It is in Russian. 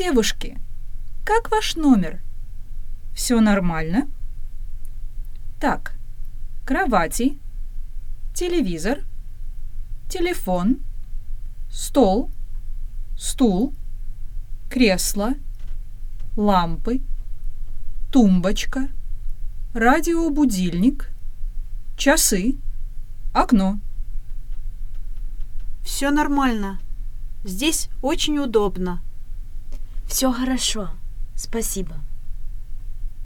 Девушки, как ваш номер? Все нормально? Так, кровати, телевизор, телефон, стол, стул, кресло, лампы, тумбочка, радиобудильник, часы, окно. Все нормально. Здесь очень удобно. Все хорошо. Спасибо.